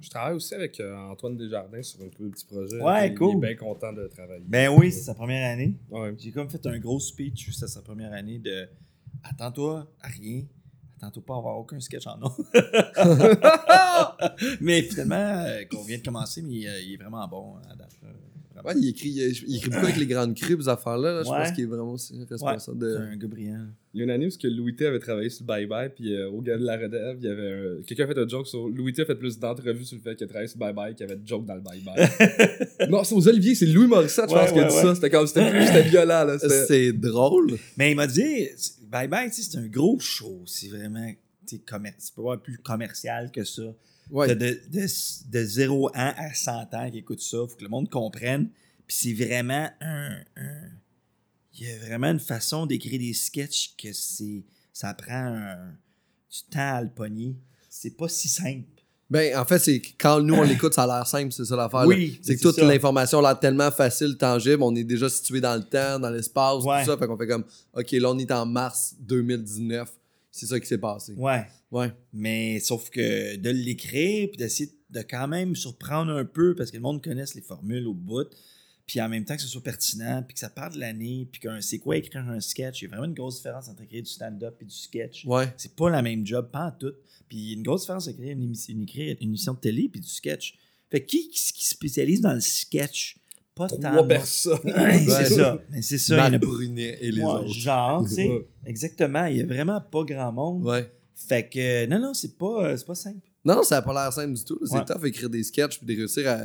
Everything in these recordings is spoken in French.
Je travaille aussi avec euh, Antoine Desjardins sur un petit projet. Ouais, cool. Il est bien content de travailler. Ben oui, c'est sa première année. Ouais. J'ai comme fait un gros speech juste à sa première année de Attends-toi à rien. Attends-toi pas à avoir aucun sketch en nom. mais finalement, euh, qu'on vient de commencer, mais euh, il est vraiment bon à date. Ouais, il écrit, il, il écrit beaucoup avec les grandes crues, ces affaires-là. là. Je Ouais. pense qu'il est vraiment aussi responsable C'est de. un gars brillant. Il y a une année où Louis T avait travaillé sur le bye-bye, puis euh, au gars de la relève, il y avait un- quelqu'un a fait un joke sur. Louis T a fait plus d'entrevues sur le fait qu'il a travaillé sur le bye-bye qu'il y avait de jokes dans le bye-bye. non, c'est aux Olivier, c'est Louis Morissette, je Ouais, pense, qui a dit ouais. ça. C'était comme. C'était plus- c'était violent, là. C'est drôle. Mais il m'a dit Bye Bye, tu sais, c'est un gros show. C'est vraiment. tu sais, commer- C'est pas plus commercial que ça. Ouais. T'as de, de, de 0 ans à 100 ans qui écoutent ça. faut que le monde comprenne. Puis c'est vraiment un. un- Il y a vraiment une façon d'écrire des sketchs que c'est. Ça prend un- du temps à le pogner. C'est pas si simple. Ben, en fait, c'est quand nous, on l'écoute, ça a l'air simple, c'est ça l'affaire. Oui, C'est que toute l'information a l'air tellement facile, tangible. On est déjà situé dans le temps, dans l'espace, Ouais. tout ça. Fait qu'on fait comme, OK, là, on est en mars 2019. C'est ça qui s'est passé. Ouais. Ouais. Mais sauf que de l'écrire, puis d'essayer de quand même surprendre un peu, parce que le monde connaisse les formules au bout, puis en même temps que ce soit pertinent, puis que ça parle de l'année, puis qu'un c'est quoi écrire un sketch? Il y a vraiment une grosse différence entre écrire du stand-up et du sketch. Ouais. C'est pas la même job, pas en tout. Puis il y a une grosse différence entre écrire une, émission, une, écrire une émission de télé puis du sketch. Fait que qui qui, qui spécialise dans le sketch? Pas tant. de Trois monde. personnes. Ouais, c'est ça. Mais c'est ça. il a pas- Brunet et les Ouais, autres. Genre, tu sais. Exactement. Il y a vraiment pas grand monde. Ouais. Fait que, non, non, c'est pas, euh, c'est pas simple. Non, ça n'a pas l'air simple du tout. C'est Ouais. tough écrire des sketchs puis de réussir à.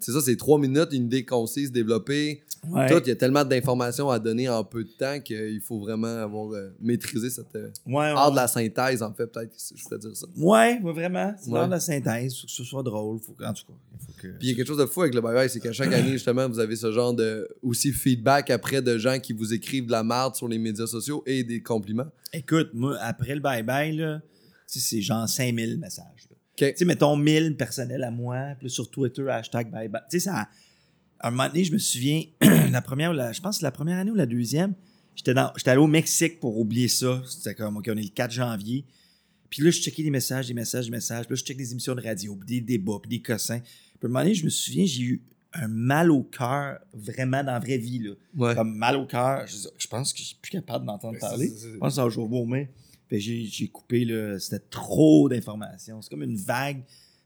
C'est ça, c'est trois minutes, une idée concise, développée. Ouais. Tout, il y a tellement d'informations à donner en peu de temps qu'il faut vraiment avoir euh, maîtrisé cette euh, Ouais, ouais, art de la synthèse, en fait, peut-être, je pourrais dire ça. Ouais, vraiment. C'est l'art de la synthèse. Faut que ce soit drôle. Faut que, en tout cas, il faut que. Puis il y a quelque chose de fou avec le bye bye, c'est qu'à chaque année, justement, vous avez ce genre de aussi feedback après de gens qui vous écrivent de la merde sur les médias sociaux et des compliments. Écoute, moi, après le bye-bye, là, c'est genre 5000 messages. là. Tu sais, mettons 1000 personnels à moi, puis sur Twitter, hashtag bye-bye. Tu sais, ça. À un moment donné, je me souviens, la première, la, je pense que c'est la première année ou la deuxième, j'étais, dans, j'étais allé au Mexique pour oublier ça. C'était comme, OK, on est le 4 janvier. Puis là, je checkais des messages, des messages, des messages. Puis là, je checkais des émissions de radio, puis des débats, puis des cossins. Puis à un moment donné, je me souviens, j'ai eu un mal au cœur, vraiment dans la vraie vie. Là. Ouais. Comme mal au cœur. Je, je pense que je suis plus capable d'entendre parler. Je pense que ça va vomir. J'ai, coupé, là, c'était trop d'informations. C'est comme une vague.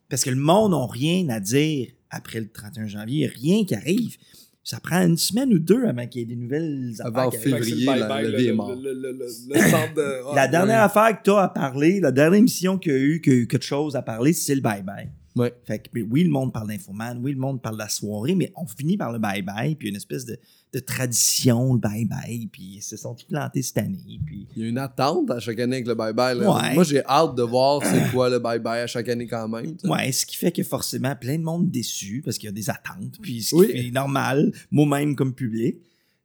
Parce que le monde n'a rien à dire après le 31 janvier. Il n'y a rien qui arrive. Ça prend une semaine ou deux avant qu'il y ait des nouvelles affaires. Avant c'est février, la- bye-bye, la Ah, dernière ouais. affaire que tu as à parler, la dernière émission qu'il y a eu, qu'il y a eu quelque chose à parler, c'est le bye-bye. Ouais. Fait que oui, le monde parle d'Infoman, oui, le monde parle de la soirée, mais on finit par le bye-bye, puis une espèce de, de tradition, le bye-bye, puis ils se sont tous plantés cette année, puis... Il y a une attente à chaque année avec le bye bye. là. Ouais. Moi, j'ai hâte de voir c'est quoi le bye bye à chaque année quand même. tu sais. Ouais, ce qui fait que forcément plein de monde déçu parce qu'il y a des attentes, puis ce qui Oui. fait normal, moi-même comme public,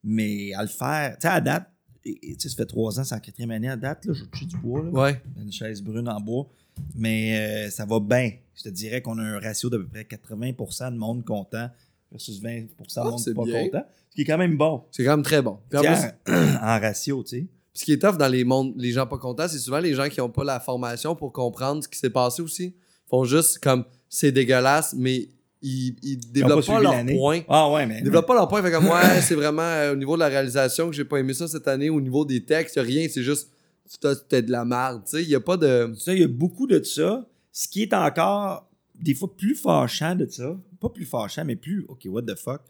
mais à le faire, tu sais, à date, et- et tu sais, ça fait trois ans, c'est la quatrième année à date, là, je touche du bois, là, Ouais. une chaise brune en bois, mais euh, ça va bien. Je te dirais qu'on a un ratio d'à peu près 80% de monde content versus 20% de Ah, monde pas bien. content, ce qui est quand même bon. C'est quand même très bon. Puis en Tu plus, sais, en, en ratio, tu sais. ce qui est tough dans les mondes, les gens pas contents, c'est souvent les gens qui n'ont pas la formation pour comprendre ce qui s'est passé aussi. Ils font juste comme c'est dégueulasse, mais ils, ils Ils ont développent pas, suivi leur point. Ah ouais, mais... Ils développent pas leur point. Fait comme ouais, c'est vraiment euh, au niveau de la réalisation que j'ai pas aimé ça cette année. Au niveau des textes, rien. C'est juste t'as de la merde. Tu sais, il y a pas de. Ça, il y a beaucoup de ça. Ce qui est encore des fois plus fâchant de ça, pas plus fâchant, mais plus, OK, what the fuck,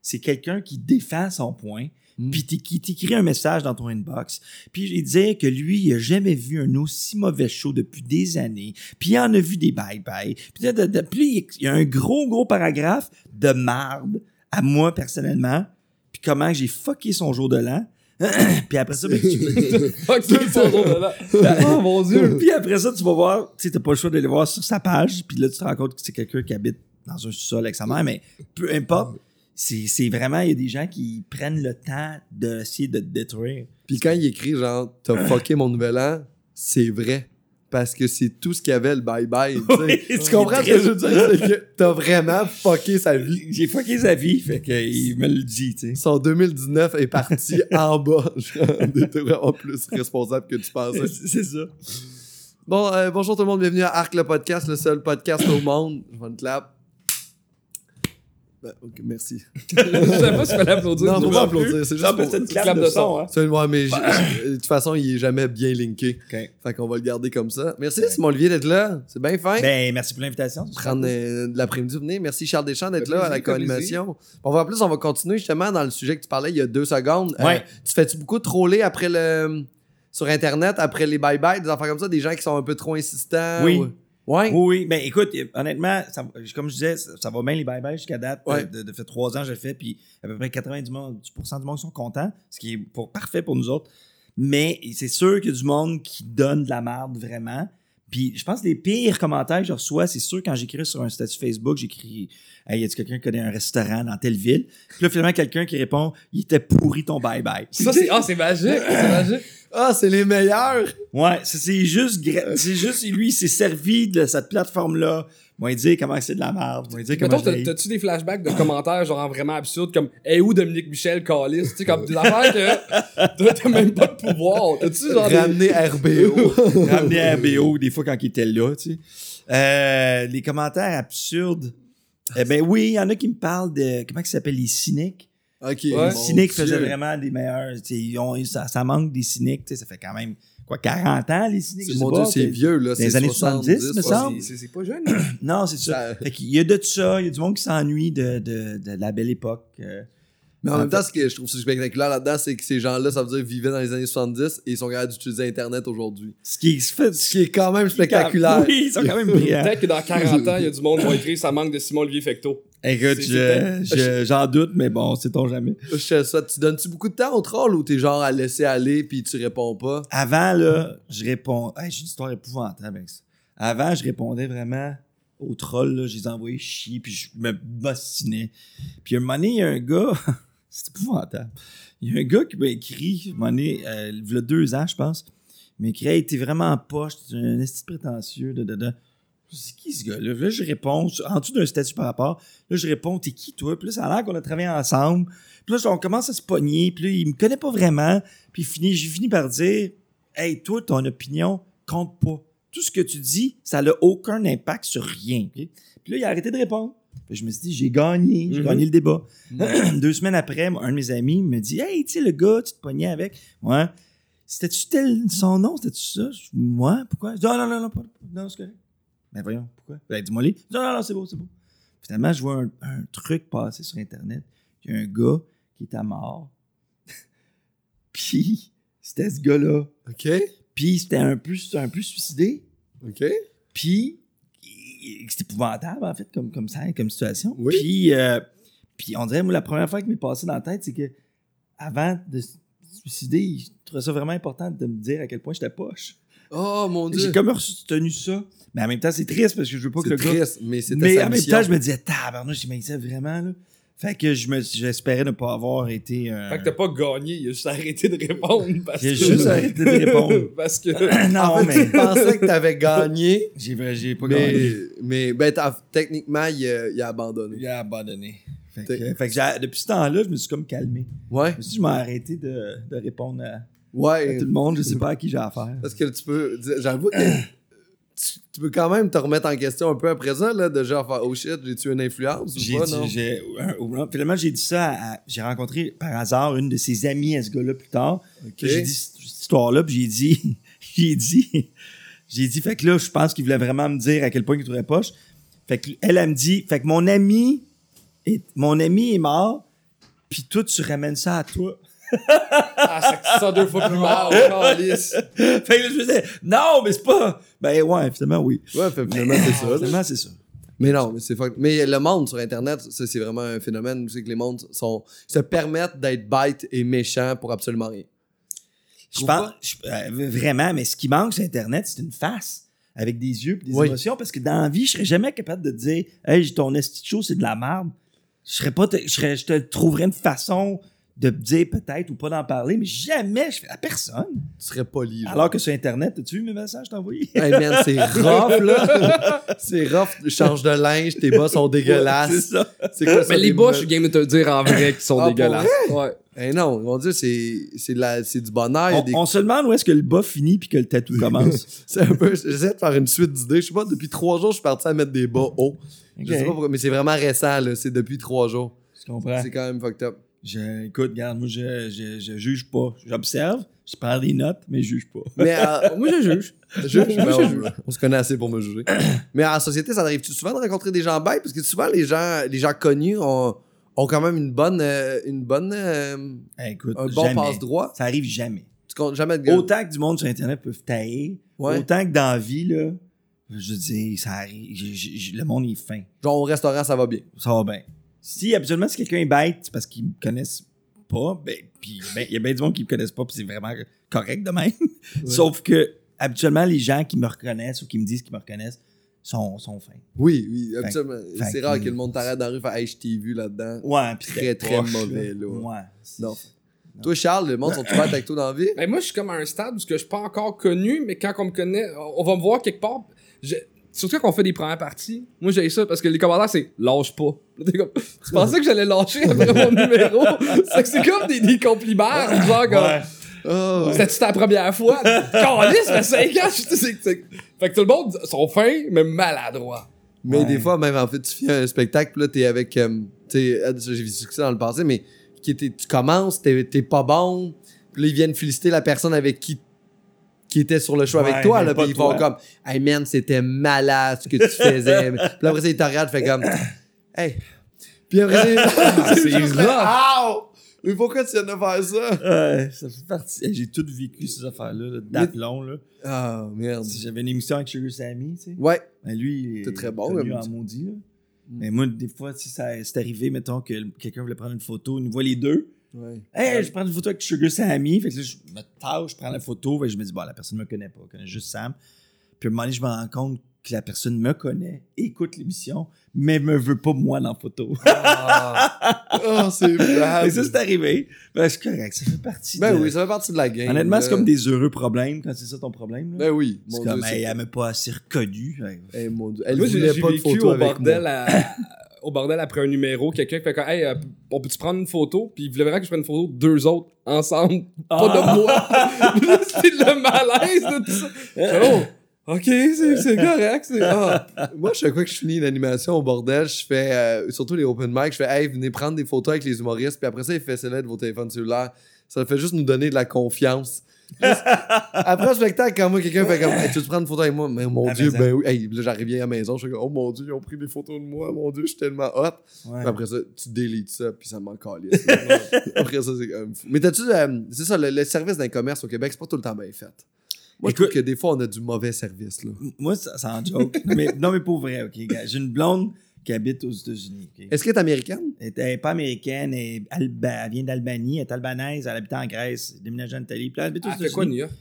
c'est quelqu'un qui défend son point, Mm. puis qui t'écrit un message dans ton inbox, puis il dit que lui, il a jamais vu un aussi mauvais show depuis des années, puis il en a vu des bye-bye, puis, de- de- de- puis il y a un gros, gros paragraphe de marde à moi, personnellement, puis comment j'ai fucké son jour de l'an, puis après ça, ben, tu- Fuck, de là. Oh mon dieu. puis après ça, tu vas voir, tu sais, t'as pas le choix d'aller voir sur sa page, puis là, tu te rends compte que c'est quelqu'un qui habite dans un sous-sol avec sa mère, mais peu importe, c'est c'est vraiment, il y a des gens qui prennent le temps d'essayer de te détruire. Puis quand il écrit genre t'as fucké mon nouvel an, c'est vrai. Parce que c'est tout ce qu'il y avait le bye bye. tu. Oui, comprends ce que je veux dire? C'est que t'as vraiment fucké sa vie. J'ai fucké sa vie, fait qu'il me le dit. Son 2019 est parti en bas. T'es vraiment plus responsable que tu pensais. C'est ça. Bon, euh, bonjour tout le monde, bienvenue à Arc le podcast, le seul podcast au monde. Je vais une clap. Ben, ok, merci. Je savais pas s'il fallait applaudir. Non, faut pas applaudir, c'est juste pour... c'est une clap de son. son, hein. Mais de toute façon, il est jamais bien linké. OK. Fait qu'on va le garder comme ça. Merci Simon Olivier d'être là. C'est bien fin. Ben, merci pour l'invitation. prendre euh, de l'après-midi, venez. Merci Charles Deschamps d'être là à la co-animation. On va en plus, on va continuer justement dans le sujet que tu parlais il y a deux secondes. Euh, tu fais-tu beaucoup troller après le sur Internet, après les bye-bye, des affaires comme ça, des gens qui sont un peu trop insistants? Oui. ou- Ouais. Oui, oui. Ben, écoute, euh, honnêtement, ça- comme je disais, ça, ça va bien les bye-bye jusqu'à date. Ouais. De, de, de fait trois ans, je le fais, puis à peu près 90% du monde, du sont contents, ce qui est pour, parfait pour nous autres. Mais c'est sûr qu'il y a du monde qui donne de la merde vraiment. Puis je pense que les pires commentaires que je reçois, c'est sûr quand j'écris sur un statut Facebook, j'écris Hey, y a-tu quelqu'un qui connaît un restaurant dans telle ville? Puis là, finalement, quelqu'un qui répond Il était pourri ton bye-bye. Ça, c'est ah, c'est magique. C'est magique. Ah, c'est les meilleurs! Ouais, c'est- juste, c'est juste, lui, il s'est servi de cette plateforme-là. Moi, il dit comment c'est de la merde. Moi, comment l'ai. t'as-tu des flashbacks de commentaires genre vraiment absurdes comme Hey où Dominique Michel Calis? Tu sais, comme des affaires que toi, t'as même pas de pouvoir. T'as-tu genre des- Ramener RBO. ramener RBO des fois quand il était là, tu sais. Euh, les commentaires absurdes. Eh ben oui, il y en a qui me parlent de comment ils s'appellent les cyniques? ok. Les cyniques faisaient Dieu. vraiment des meilleurs. tu sais, Ils ont, ça, ça manque des cyniques, tu sais, ça fait quand même quoi 40 ans les cyniques. Mon Dieu, c'est vieux, là. Des c'est années 70, me semble. C'est- pas jeune. Non, c'est ça. Ça- Fait qu'il y a de ça, il y a du monde qui s'ennuie de, de, de la belle époque. euh. Mais en En même temps, ce que je trouve spectaculaire là-dedans, c'est que ces gens-là, ça veut dire vivaient dans les années 70 et ils sont capables d'utiliser Internet aujourd'hui. Ce qui se fait. Ce qui est quand même spectaculaire. Oui, ils sont quand même brillants. Peut-être que dans 40 ans, il y a du monde qui va écrire ça manque de Simon Olivier Fecto. Écoute, j'en doute, mais bon, sait-on jamais. Je. Tu donnes-tu beaucoup de temps au troll ou t'es genre à laisser aller puis tu réponds pas? Avant, là, je réponds. Hey, J'ai une histoire épouvantable avec ça. Avant, je répondais vraiment aux trolls, là, je les envoyais chier, puis je me bostinais. Puis un moment donné, il y a un gars, c'est épouvantable. Il y a un gars qui m'a écrit, un donné, euh, il y a deux ans, je pense, il m'a écrit Hey, t'es vraiment poche, un esti prétentieux, de, de, de. C'est qui ce gars-là? Là, je réponds, en dessous d'un statut par rapport, là, je réponds, t'es qui toi? Puis là, ça a l'air qu'on a travaillé ensemble. Puis là, on commence à se pogner, puis là, il me connaît pas vraiment. Puis il finit- j'ai fini par dire, hey, toi, ton opinion compte pas. Tout ce que tu dis, ça n'a aucun impact sur rien. Puis là, il a arrêté de répondre. Puis je me suis dit, j'ai gagné, j'ai Mhm. gagné le débat. Deux semaines après, un de mes amis me dit, hey, tu sais, le gars, tu te pognais avec. Ouais. C'était-tu tel son nom? C'était-tu ça? Moi? Pourquoi? Je dis, Ah, non, non, non, pas, non, c'est correct. Ben voyons, pourquoi? Ben, dis-moi les. Non, non, non, c'est beau, c'est beau. Finalement, je vois un, un truc passer sur Internet. Il y a un gars qui est à mort. Puis, c'était ce gars-là. OK? Puis, c'était un peu, un peu suicidé. OK? Puis, c'est épouvantable, en fait, comme, comme ça, comme situation. Oui. Puis, euh, puis, on dirait, moi, la première fois qui m'est passé dans la tête, c'est que avant de se suicider, je trouvais ça vraiment important de me dire à quel point j'étais poche. Oh mon J'ai dieu. comme retenu ça. Mais en même temps, c'est triste parce que je veux pas que C'est le gars triste, mais c'était mais sa en même mission. temps, je me disais, tabarnouche, il m'inquiète vraiment, là. Fait que je me, j'espérais ne pas avoir été. euh, Fait que t'as pas gagné, il a juste arrêté de répondre. Parce J'ai que... juste arrêté de répondre. parce que. non, En fait, mais. tu pensais que t'avais gagné, J'ai, j'ai pas mais, gagné. mais ben, t'as- techniquement, il a, il a abandonné. Il a abandonné. Fait que, fait que j'ai- depuis ce temps-là, je me suis comme calmé. Ouais. Je me suis dit, je m'ai arrêté de, de répondre à, à Ouais. tout le monde. Je sais pas à qui j'ai affaire. Parce que tu peux. J'avoue que. Tu, tu peux quand même te remettre en question un peu après ça, là, de genre faire Oh shit, j'ai-tu une influence ou J'ai pas, dit- non? j'ai- finalement, j'ai dit ça à- J'ai rencontré par hasard une de ses amies à ce gars-là plus tard. J'ai dit cette cette histoire-là, puis j'ai dit, j'ai dit, j'ai dit, fait que là, je pense qu'il voulait vraiment me dire à quel point il trouvait poche. Fait que elle, elle me dit, fait que mon ami, est, mon ami est mort, puis toi, tu ramènes ça à toi. Ah, ça deux fois plus mal, fait que là, je me disais, non, mais c'est pas. Ben ouais, finalement, oui. Ouais, fait, finalement, c'est ça. Finalement, c'est ça. Mais non, mais c'est fuck- Mais le monde sur Internet, ça, c'est vraiment un phénomène. C'est que les mondes sont, se permettent d'être bêtes et méchants pour absolument rien. Je pense, euh, vraiment, mais ce qui manque sur Internet, c'est une face avec des yeux et des Oui. émotions parce que dans la vie, je serais jamais capable de te dire, hey, ton esti c'est de la merde. Je serais pas, je, serais, je te trouverais une façon de dire peut-être ou pas d'en parler, mais jamais je fais à personne. Tu serais poli. genre. Alors que sur Internet, as-tu vu mes messages je envoyés? Hey man, c'est rough, là. c'est rough. Change de linge, tes bas sont c'est dégueulasses. ça. C'est quoi ça? Mais les bas, je me- suis game de te dire en vrai qu'ils sont Ah, pour dégueulasses. Ouais. Eh non, mon Dieu, c'est c'est de la- c'est du bonheur. On, des- on se demande où est-ce que le bas finit puis que le tatou commence. C'est un peu. J'essaie de faire une suite d'idées. Je sais pas, depuis trois jours, je suis parti à mettre des bas hauts. Je sais pas pourquoi, mais c'est vraiment récent, là. C'est depuis trois jours. Tu comprends? C'est quand même fucked up. Je, écoute, regarde, moi, je, je, je juge pas. J'observe, je prends des notes, mais je juge pas. Mais euh, Moi, je juge. je juge, Moi, ben, je on, juge. on se connaît assez pour me juger. Mais en société, ça arrive-tu souvent de rencontrer des gens bêtes? Parce que souvent, les gens, les gens connus ont, ont quand même une bonne. euh, une bonne euh, écoute, un bon passe-droit. Ça arrive jamais. Tu comptes jamais de gars. Autant que du monde sur Internet peuvent tailler, Ouais. autant que dans la vie, là, je dire, ça arrive. le monde est fin. Genre au restaurant, ça va bien. Ça va bien. Si absolument si quelqu'un est bête, c'est parce qu'ils me connaissent pas, ben, puis ben, il y a bien du monde qui me connaissent pas, puis c'est vraiment correct de même. Sauf que habituellement, les gens qui me reconnaissent ou qui me disent qu'ils me reconnaissent sont, sont fins. Oui, oui, absolument. C'est que- rare que le monde t'arrête dans la rue et fait Hey, je t'ai vu là-dedans. Ouais, puis Très, très proche, mauvais, là. Ouais. Non. Toi, Charles, le monde sont ouverts avec toi dans la vie? Ben, moi, je suis comme à un stade où je suis pas encore connu, mais quand on me connaît, on va me voir quelque part. Je- Surtout quand on fait des premières parties, moi j'ai ça parce que les commentaires c'est lâche pas. Comme, tu pensais que j'allais lâcher après mon numéro? C'est que c'est comme des, des compliments, genre comme, Ouais. Oh, c'était-tu ta première fois? Calice, ça fait 5 ans, c'est- Fait que tout le monde sont fins, mais maladroits. Mais Ouais. des fois, même en fait, tu fais un spectacle, puis là, t'es avec. euh, tu sais, euh, j'ai vu ça dans le passé, mais qui tu commences, t'es t'es pas bon, puis là, ils viennent féliciter la personne avec qui qui était sur le show Ouais, avec toi, là, puis ils font toi. comme Hey man, c'était malade ce que tu faisais. puis après ça, ils te regardent, fait comme Hey. Puis après, c'est c'est. Ow! Mais pourquoi tu viens de faire ça? Ouais, ça fait partie. J'ai tout vécu ces affaires-là, là, d'aplomb, là. Ah, merde. Si J'avais une émission avec Sugar Sammy, tu sais. Ouais. Ben lui, il C'est est très bon, connu la en maudit, là. Mais moi, des fois, si ça c'est arrivé, mettons que quelqu'un voulait prendre une photo, il nous voit les deux. Ouais. Hey, je prends une photo avec Sugar Sammy. Fait que là, je me tâche, je prends la photo. Fait que je me dis, bon, la personne ne me connaît pas, elle connaît juste Sam. Puis à un moment donné, je me rends compte que la personne me connaît, écoute l'émission, mais me veut pas moi dans la photo. Ah, c'est. Et ça, c'est arrivé. Ben, c'est correct, ça fait partie Ben de... oui, ça fait partie de la game. Honnêtement, c'est comme des heureux problèmes quand c'est ça ton problème. là. Ben oui. c'est comme, Dieu, c'est- elle m'a pas assez reconnu. Ouais. Hey, mon Dieu. Elle Moi, voulait pas de photo au avec bordel, moi. à- au bordel après un numéro, quelqu'un fait comme, hey, euh, on peut-tu prendre une photo? Puis il voulait vraiment que je prenne une photo de deux autres ensemble, pas Ah! de moi. C'était le malaise de tout ça. J'étais, oh, ok, c'est c'est correct. c'est- ah. Moi, chaque fois que je finis une animation au bordel, je fais, euh, surtout les open mic, je fais, hey, venez prendre des photos avec les humoristes, puis après ça, ils font celle de vos téléphones cellulaires. Ça fait juste nous donner de la confiance. Après le spectacle, quand moi, quelqu'un fait comme, hey, tu veux te prendre une photo avec moi? Mais mon À Dieu, maison. ben oui. Hey, là, j'arrive bien à la maison, je fais comme, oh mon Dieu, ils ont pris des photos de moi, mon Dieu, je suis tellement hot. Ouais. Après ça, tu délites ça, puis ça m'en calisse. après ça, c'est quand même fou. Mais t'as-tu, euh, c'est ça, le, le service d'un commerce au Québec, c'est pas tout le temps bien fait. Moi, je trouve que des fois, on a du mauvais service, là. Moi, ça, ça en joke. non, mais, non, mais pour vrai, OK. gars. J'ai une blonde qui habite aux États-Unis. Est-ce qu'elle est américaine? Elle n'est pas américaine, elle, alba- elle vient d'Albanie, elle est albanaise, elle habite en Grèce, elle déménage en Italie. Puis là, elle habite aux Elle fait quoi, New États-Unis. York?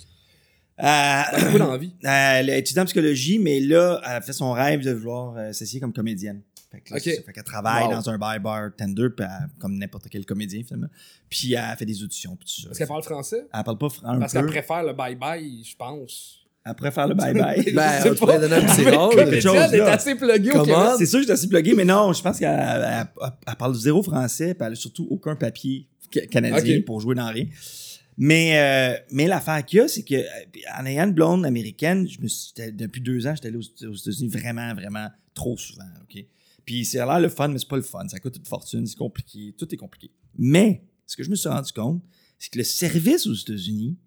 Euh, Elle quoi dans la vie? elle est étudiante en psychologie, mais là, elle fait son rêve de vouloir euh, s'essayer comme comédienne. Fait que là, Ok. c'est ça. Fait qu'elle travaille Wow. dans un bar bartender, puis elle- comme n'importe quel comédien, finalement. Puis elle fait des auditions, puis tout ça. Est-ce qu'elle parle français? Elle parle pas fr- un Parce qu'elle préfère le bye-bye, je pense. Elle préfère le bye-bye. Ben, Je pas. donner un petit rôle. est assez pluguée au Comment? Québec. C'est sûr que je suis assez plugué, mais non, je pense qu'elle elle- elle- elle parle zéro français, puis elle a surtout aucun papier ca- canadien pour jouer dans rien. Mais, euh, mais l'affaire qu'il y a, c'est que euh, en ayant une blonde américaine, je me suis, j'étais- depuis deux ans, j'étais allé aux, aux États-Unis vraiment, vraiment trop souvent. OK? Puis c'est l'air le fun, mais c'est pas le fun. Ça coûte une fortune, c'est compliqué, tout est compliqué. Mais ce que je me suis rendu compte, c'est que le service aux États-Unis,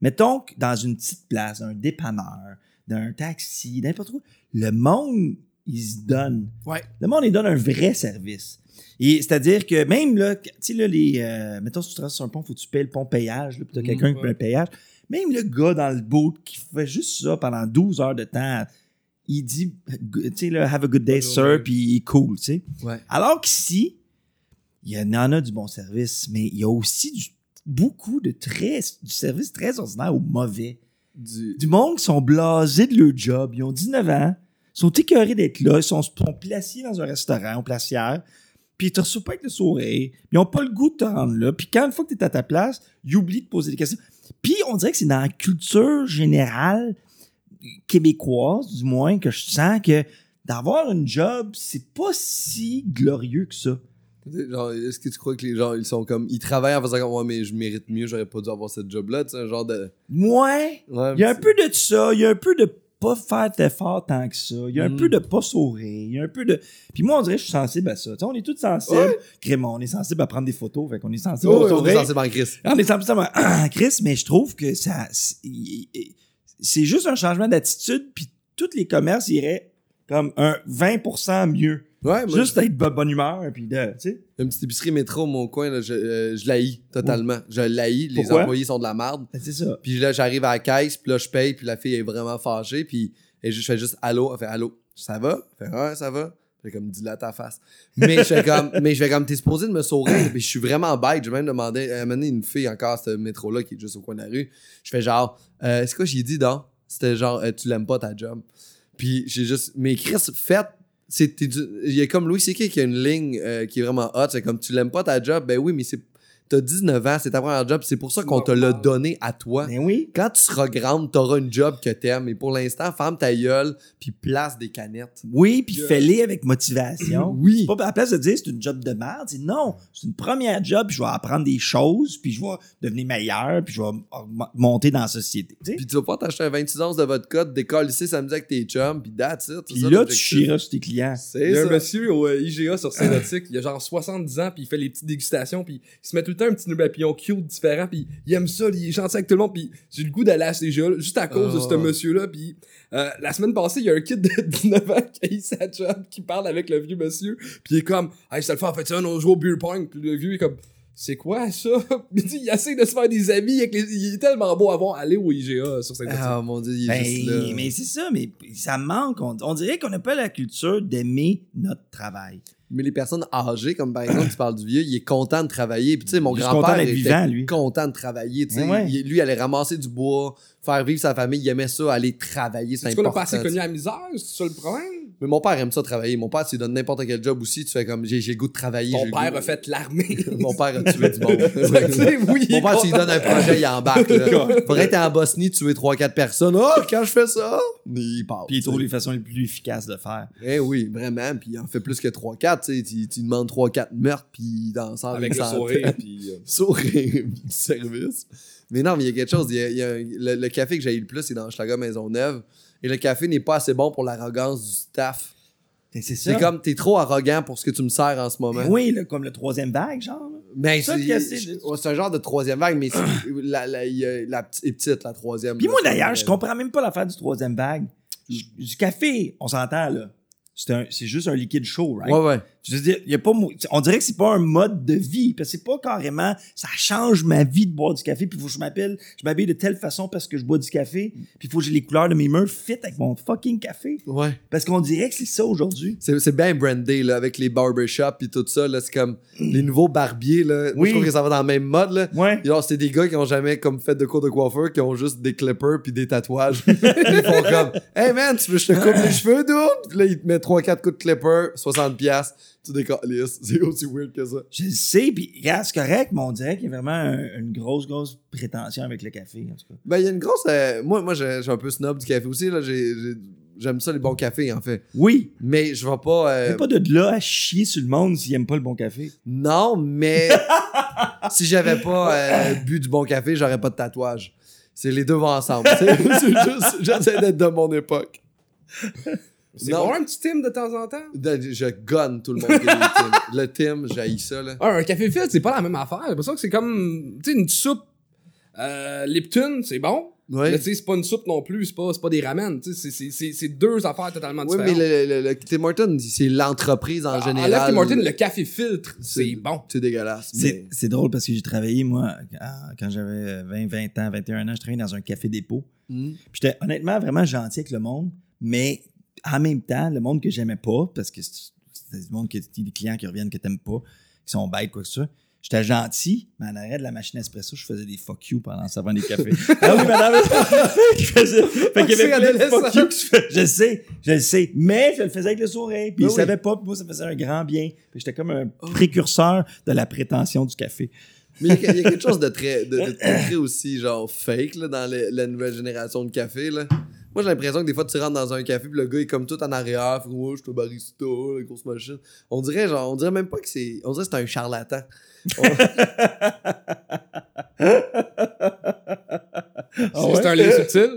mettons que dans une petite place, un dépanneur, d'un taxi, n'importe quoi, le monde, il se donne. Ouais. Le monde, il donne un vrai service. Et c'est-à-dire que même là, tu sais, là, les. euh, mettons, si tu traverses sur un pont, faut que tu payes le pont payage, là, puis t'as Mhm, quelqu'un qui paye le payage. Même le gars dans le boat qui fait juste ça pendant 12 heures de temps, il dit, tu sais, là, have a good day, sir, puis il est cool, tu sais. Ouais. Alors qu'ici, il y en a du bon service, mais il y a aussi du- beaucoup de très, du service très ordinaire ou mauvais. Du... Du monde qui sont blasés de leur job, ils ont 19 ans, sont écœurés d'être là, ils sont, sont placés dans un restaurant, ou placière, puis ils te reçoivent pas avec le sourire, ils n'ont pas le goût de te rendre là, puis quand une fois que tu es à ta place, ils oublient de poser des questions. Puis on dirait que c'est dans la culture générale québécoise, du moins, que je sens que d'avoir une job, c'est pas si glorieux que ça. Genre, est-ce que tu crois que les gens, ils sont comme. Ils travaillent en faisant comme, ouais, mais je mérite mieux, j'aurais pas dû avoir cette job-là, tu sais, un genre de. Ouais. Ouais, Il y a un peu de ça, il y a un peu de pas faire d'efforts tant que ça, il y a un Mm. peu de pas sourire, il y a un peu de... Puis moi, on dirait que je suis sensible à ça. Tu sais, on est tous sensibles. Ouais. Crément, on est sensible à prendre des photos, fait qu'on est sensible ouais, on est sensible en crise. On est sensible à Chris, mais je trouve que ça... C'est juste un changement d'attitude, puis tous les commerces iraient comme un 20% mieux. Ouais, moi, Juste être de bonne humeur, puis de... Tu sais? une petite épicerie métro, mon coin, là, je, euh, je l'haïs totalement. Je l'haïs. Les Pourquoi? employés sont de la merde. Ben, C'est ça. Puis là, j'arrive à la caisse, puis là, je paye, puis la fille est vraiment fâchée, puis et je fais juste allô, elle fait allô, ça va? Elle fait ouais, ça va. Fait comme dis-la ta face. Mais je fais comme, mais je fais comme, t'es supposé de me sourire, puis je suis vraiment bête. J'ai même demandé, à moment donné, une fille encore à ce métro-là qui est juste au coin de la rue. Je fais genre, euh, c'est quoi, j'ai dit, donc? C'était genre, euh, tu l'aimes pas ta job. Puis j'ai juste, mais Chris, faites. Il y a comme Louis C.K. qui a une ligne euh, qui est vraiment hot. C'est comme tu l'aimes pas ta job, ben oui, mais c'est. T'as 19 ans, c'est ta première job, c'est pour ça qu'on te l'a donné à toi. Ben oui. Quand tu seras grande, t'auras une job que t'aimes. Et pour l'instant, ferme ta gueule, puis place des canettes. Oui, puis fais-les avec motivation. Oui. Pas à la place de dire c'est une job de merde, non, c'est une première job, puis je vais apprendre des choses, puis je vais devenir meilleur, puis je vais monter dans la société. Puis tu vas pas t'acheter un 26 onces de vodka, te décoller ici samedi avec tes chums, puis that's it. Puis là, tu chieras sur tes clients. Il C'est y a un monsieur au euh, IGA sur Saint-Lotique, il a genre 70 ans, puis il fait les petites dégustations, puis il se met tout le temps un petit papillon cute différent, puis il aime ça, il est gentil avec tout le monde, puis j'ai le goût d'aller à ce IGA là, juste à cause de Oh. ce monsieur-là, puis euh, la semaine passée, il y a un kid de 19 ans qui a eu sa job, qui parle avec le vieux monsieur, puis il est comme « Hey, ça le fait, en fait ça, on joue au beer pong », puis le vieux est comme « C'est quoi ça? » Il dit, il essaie de se faire des amis avec les... Il est tellement beau à voir aller au IGA sur Saint-Lotique. Ah mon dieu, il est Ben, juste là. mais c'est ça, mais ça manque. On, on dirait qu'on n'a pas la culture d'aimer notre travail. Mais les personnes âgées, comme par exemple, tu parles du vieux, il est content de travailler. Puis tu sais, mon grand-père était vivant, lui. content de travailler. tu sais. Ouais, ouais. Il- lui, il allait ramasser du bois, faire vivre sa famille. Il aimait ça, aller travailler. C'est C'est qu'on a important. pas assez tu connu sais. la misère, c'est ça le problème? Mais mon père aime ça travailler. Mon père, s'il donne n'importe quel job aussi, tu fais comme j'ai j'ai le goût de travailler. le père goût- a fait l'armée. Mon père a tué du monde. Tu oui, Mon père, s'il content. donne un projet, il embarque. Là. Faudrait être en Bosnie, tuer 3-4 personnes. Oh, quand je fais ça, il part. Puis il tu trouve les façons les plus efficaces de faire. Eh oui, vraiment. Puis il en fait plus que 3-4. Tu sais, tu tu demandes 3-4 meurtres, puis il en sort Avec le sourire, puis... euh, sourire du service. Mais non, mais il y a quelque chose. il y a- il y a un- le, le café que j'ai eu le plus, c'est dans Schlager Maisonneuve. Et le café n'est pas assez bon pour l'arrogance du staff. Et C'est ça. C'est comme, t'es trop arrogant pour ce que tu me sers en ce moment. Ben oui, là, comme le troisième vague, genre. Mais Ça, c'est un genre de troisième vague, mais c'est- la, la, petite la troisième. Puis moi, d'ailleurs, je comprends même pas l'affaire du troisième vague. Du, du café, on s'entend, là. C'est juste un liquide chaud, right? Ouais, ouais. Je veux dire, y a pas, on dirait que c'est pas un mode de vie, parce que c'est pas carrément, ça change ma vie de boire du café, puis il faut que je m'appelle, je m'habille de telle façon parce que je bois du café, puis il faut que j'ai les couleurs de mes murs fit avec mon fucking café. Ouais. Parce qu'on dirait que c'est ça aujourd'hui. C'est c'est bien brandé, là, avec les barbershops et tout ça. là, C'est comme les nouveaux barbiers. Là. Moi, Oui. je trouve que ça va dans le même mode. Là. Ouais. Genre, c'est des gars qui ont jamais comme fait de cours de coiffeur, qui ont juste des clippers puis des tatouages. Puis ils font comme Hey man, tu veux que je te coupe les cheveux, dude? Puis là, ils te mettent 3-4 coups de clipper, 60$, piastres, tu décollisses. C'est aussi weird que ça. Je le sais, puis regarde, c'est correct, mais on dirait qu'il y a vraiment un- une grosse, grosse prétention avec le café, en tout cas. Ben, il y a une grosse. euh, moi, moi je suis un peu snob du café aussi. là. J'ai- j'ai- J'aime ça, les bons cafés, en fait. Oui, Mais je vais pas. euh, pas de là à chier sur le monde s'il aime pas le bon café. Non, mais si j'avais pas euh, bu du bon café, j'aurais pas de tatouage. C'est les deux vont ensemble. C'est juste, j'essaie d'être de mon époque. C'est Non. bon un petit team de temps en temps? De- Je gonne tout le monde. le team. J'haïs ça, là. Ah, un café filtre, c'est pas la même affaire. J'ai l'impression que c'est comme, tu sais, une soupe euh, Lipton, c'est bon. Ouais. Mais tu sais, c'est pas une soupe non plus, c'est pas, c'est pas des ramen. Tu sais, c'est- c'est- c'est c'est deux affaires totalement Oui, différentes. mais le, le, le- Tim Hortons, c'est l'entreprise en Ah, général. Enlève Tim Martin, le café filtre, c'est bon. C'est dégueulasse. C'est mais- c'est drôle parce que j'ai travaillé, moi, quand j'avais 20, 20 ans, 21 ans, je travaillais dans un café dépôt. Hmm. J'étais honnêtement vraiment gentil avec le monde, mais en même temps, le monde que j'aimais pas, parce que c'est du monde que des clients qui reviennent que t'aimes pas, qui sont bêtes, quoi que ça. J'étais gentil, mais en arrêt de la machine espresso, je faisais des fuck you pendant servant des cafés. ah oui, madame! je faisais, fait qu'il y C'est avait plein de adolescent. fuck you que je fais. Je sais, je le sais. Mais je le faisais avec le sourire. Puis Ah il oui. savait pas, puis moi, ça faisait un grand bien. J'étais comme un précurseur de la prétention du café. Mais il y, a- il y a quelque chose de très, de, de très aussi, genre, fake, là, dans la nouvelle génération de café, là. Moi, j'ai l'impression que des fois, tu rentres dans un café, puis le gars est comme tout en arrière, fait moi, je suis un barista, la grosse machine. On dirait, genre, on dirait même pas que c'est. On dirait que c'est un charlatan. On- Ah C'est un lien subtil?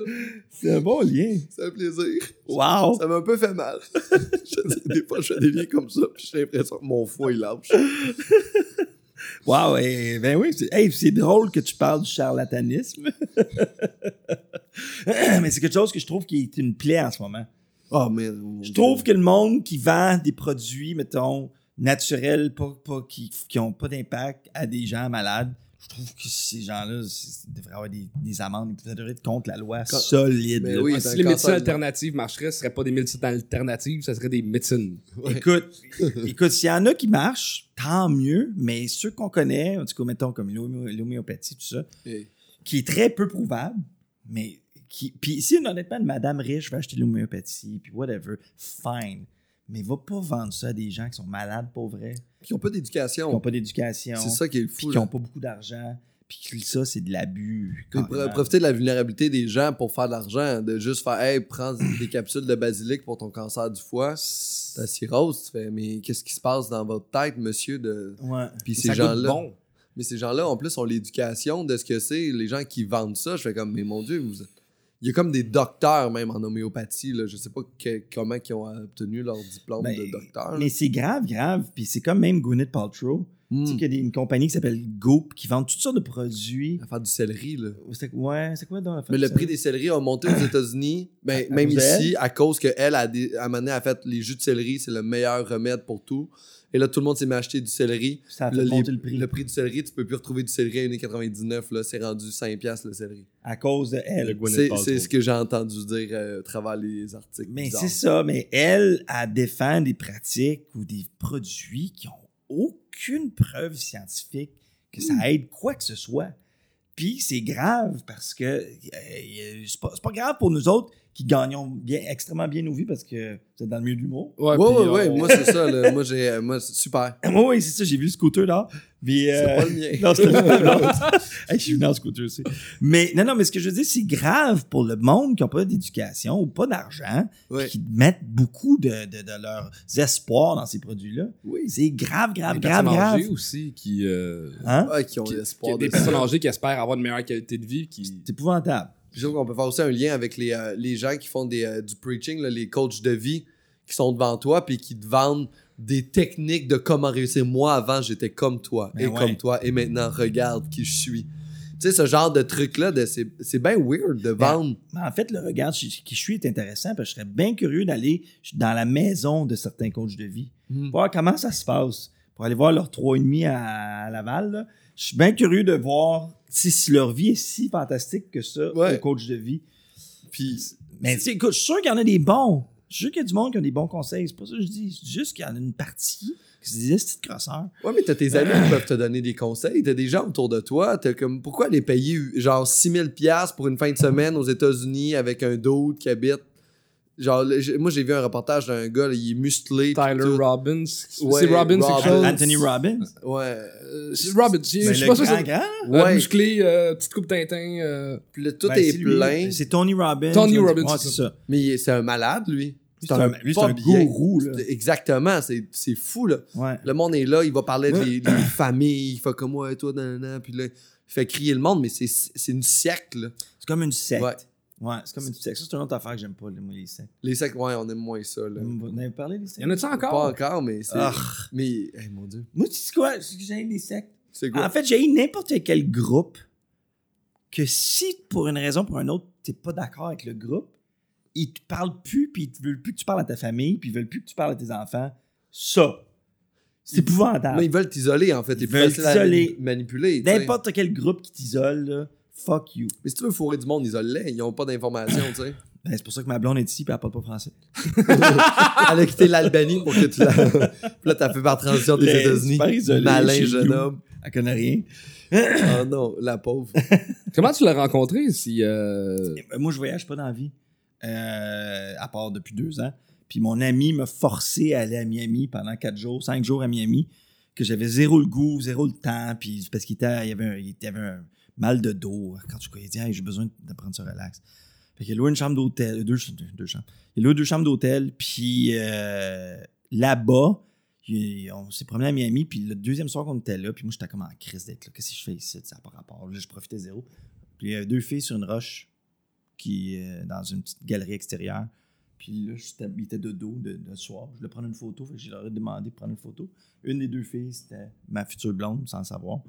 C'est un bon lien. C'est un plaisir. Wow! Ça m'a un peu fait mal. Je des fois, je fais des liens comme ça, puis j'ai l'impression que mon foie, il lâche. Wow! eh, ben oui, c'est hey, c'est drôle que tu parles du charlatanisme. Mais c'est quelque chose que je trouve qui est une plaie en ce moment. Oh, man. Je trouve que le monde qui vend des produits, mettons, naturels, pas, pas, qui n'ont pas d'impact à des gens malades, je trouve que ces gens-là devraient avoir des, des amendes, ils devraient être contre la loi Quand- solide. Mais là. oui, c'est si un les médecines alternatives marcheraient, ce serait pas des médecines alternatives, ce serait des médecines. Ouais. Écoute, écoute, s'il y en a qui marchent, tant mieux, mais ceux qu'on connaît, en tout cas, mettons, comme l'homé- l'homéopathie, tout ça, Et- qui est très peu prouvable, mais qui. Puis si honnêtement, une madame riche va acheter de l'homéopathie, puis whatever, fine. Mais va pas vendre ça à des gens qui sont malades, pour vrai, Qui ont pas qui n'ont d'éducation. pas d'éducation, C'est ça qui est le fou. qui n'ont pas beaucoup d'argent, puis que ça, c'est de l'abus. Profiter de la vulnérabilité des gens pour faire de l'argent, de juste faire hey, prends des capsules de basilic pour ton cancer du foie, ta cirrhose, tu fais mais qu'est-ce qui se passe dans votre tête monsieur de Ouais. puis ces gens-là bon. mais ces gens-là en plus ont l'éducation de ce que c'est, les gens qui vendent ça, je fais comme mais mon dieu, vous êtes- il y a comme des docteurs même en homéopathie là, je sais pas que- comment ils ont obtenu leur diplôme Ben, de docteur. Mais c'est grave, grave. Puis c'est comme même Gwyneth Paltrow. Hmm. Tu sais qu'il y a des- une compagnie qui s'appelle Goop qui vend toutes sortes de produits. À faire du céleri là. Ouais, c'est quoi dans la Mais le prix des céleris a monté aux États-Unis, ben, À- à même ici, à cause qu'elle a, dé- à un moment donné, a fait les jus de céleri, c'est le meilleur remède pour tout. Et là, tout le monde s'est mis à acheter du céleri. Ça a fait là, monter les- le prix. Le prix du céleri, tu peux plus retrouver du céleri à 1,99$. Là, c'est rendu 5$ piastres, le céleri. À cause de elle. C'est ce que j'ai entendu dire euh, à travers les articles. Mais c'est ça, mais elle, elle défend des pratiques ou des produits qui ont aucune preuve scientifique que ça aide quoi que ce soit. Puis c'est grave parce que euh, c'est pas, c'est pas grave pour nous autres qui gagnons bien, extrêmement bien nos vies parce que vous êtes dans le milieu de l'humour. Ouais, Ouais, ouais, moi, c'est ça. là. moi, j'ai, euh, moi, c'est super. Oui, oui, c'est ça, j'ai vu le scooter là. Puis, C'est euh, pas le mien. Non, c'est l'autre. Hey, je suis venu en scooter aussi. Mais non, non, mais ce que je veux dire, c'est grave pour le monde qui n'a pas d'éducation ou pas d'argent, Ouais. qui mettent beaucoup de, de, de leurs espoirs dans ces produits-là. Oui. C'est grave, grave, les grave, personnes grave. âgées aussi qui, euh, Hein? Ouais, qui ont qui- l'espoir qui- des de personnes âgées qui espèrent avoir une meilleure qualité de vie qui C'est épouvantable. Je trouve qu'on peut faire aussi un lien avec les, euh, les gens qui font des, euh, du preaching, là, les coachs de vie qui sont devant toi puis qui te vendent des techniques de comment réussir. Moi, avant, j'étais comme toi Ben et ouais. comme toi et maintenant, regarde qui je suis. Tu sais, ce genre de truc-là, de- c'est c'est bien weird de Ben, vendre. Mais en fait, le regard qui je suis est intéressant parce que je serais bien curieux d'aller dans la maison de certains coachs de vie. Hmm. Pour voir comment ça se passe. Pour aller voir leurs trois et demi à, à Laval. là. Je suis bien curieux de voir si, leur vie est si fantastique que ça, Ouais. au coach de vie. Puis, Mais tu sais, écoute, je suis sûr qu'il y en a des bons. Je suis sûr qu'il y a du monde qui a des bons conseils. C'est pas ça que je dis. C'est juste qu'il y en a une partie qui se disait cette crosseur? ouais, mais t'as tes amis qui peuvent te donner des conseils. T'as des gens autour de toi. T'as comme, pourquoi les payer genre 6000$ piastres pour une fin de semaine aux États-Unis avec un doute qui habite. Genre, moi, j'ai vu un reportage d'un gars, là, il est musclé. Tyler tout. Robbins Ouais, c'est Robbins quelque Robbins. chose Anthony Robbins? Ouais. Euh, c'est Robbins je suis pas sûr. Euh, Ouais. musclé euh, petite coupe Tintin euh, Puis là, tout Ben, est c'est lui. plein. C'est Tony Robbins. Tony Ouais, Robbins, ouais, c'est ça. ça. Mais est- c'est un malade, lui. C'est un, lui, un gourou, là. Exactement, c'est c'est fou, là. Ouais. Le monde est là, il va parler de les, les familles, il fait comme moi, toi, nan, nan, puis là, il fait crier le monde, mais c'est c'est une siècle, là. C'est comme une secte. Ouais. Ouais, c'est comme une secte. Ça, c'est une autre affaire que j'aime pas, moi, les sectes. Les sectes, ouais, on aime moins ça, là. Vous en avez parlé, les sectes? y en a-tu Pas encore encore, mais c'est. Ah. Mais, hey, mon Dieu. Moi, tu sais quoi? C'est que j'aime les sectes. C'est quoi? En fait, j'ai n'importe quel groupe que si, pour une raison ou pour une autre, t'es pas d'accord avec le groupe, ils te parlent plus, puis ils veulent plus que tu parles à ta famille, puis ils veulent plus que tu parles à tes enfants. Ça, c'est épouvantable. Mais ils veulent t'isoler, en fait. Ils Ils veulent t'isoler. manipuler. N'importe quel groupe qui t'isole, là, fuck you. Mais si tu veux fourrer du monde, isole-les. Ils ont pas d'informations, tu sais. Ben, c'est pour ça que ma blonde est ici, puis elle parle pas français. Elle a quitté l'Albanie pour que tu la. Puis là, t'as fait par transition des États-Unis. Malin jeune homme. Elle connaît rien. Oh non, la pauvre. Comment tu l'as rencontré si euh, Euh, Moi, je voyage pas dans la vie, euh, à part depuis deux ans. Puis mon ami m'a forcé à aller à Miami pendant quatre jours, cinq jours à Miami, que j'avais zéro le goût, zéro le temps, puis parce qu'il était, il y avait un, il avait un mal de dos. Quand tu il dit, Hey, j'ai besoin de prendre ça relax. Fait qu'il a une chambre d'hôtel. Deux, deux, deux chambres. Il a loué deux chambres d'hôtel. Puis euh, là-bas, on s'est promené à Miami. Puis le deuxième soir qu'on était là, puis moi, j'étais comme en crise d'être là. Qu'est-ce que je fais ici? Ça n'a pas rapport. Là, je profitais zéro. Puis il y avait deux filles sur une roche qui, euh, dans une petite galerie extérieure. Puis là, il était de dos de, soir. Je voulais prendre une photo. Fait je leur ai demandé de prendre une photo. Une des deux filles, c'était ma future blonde, sans le savoir.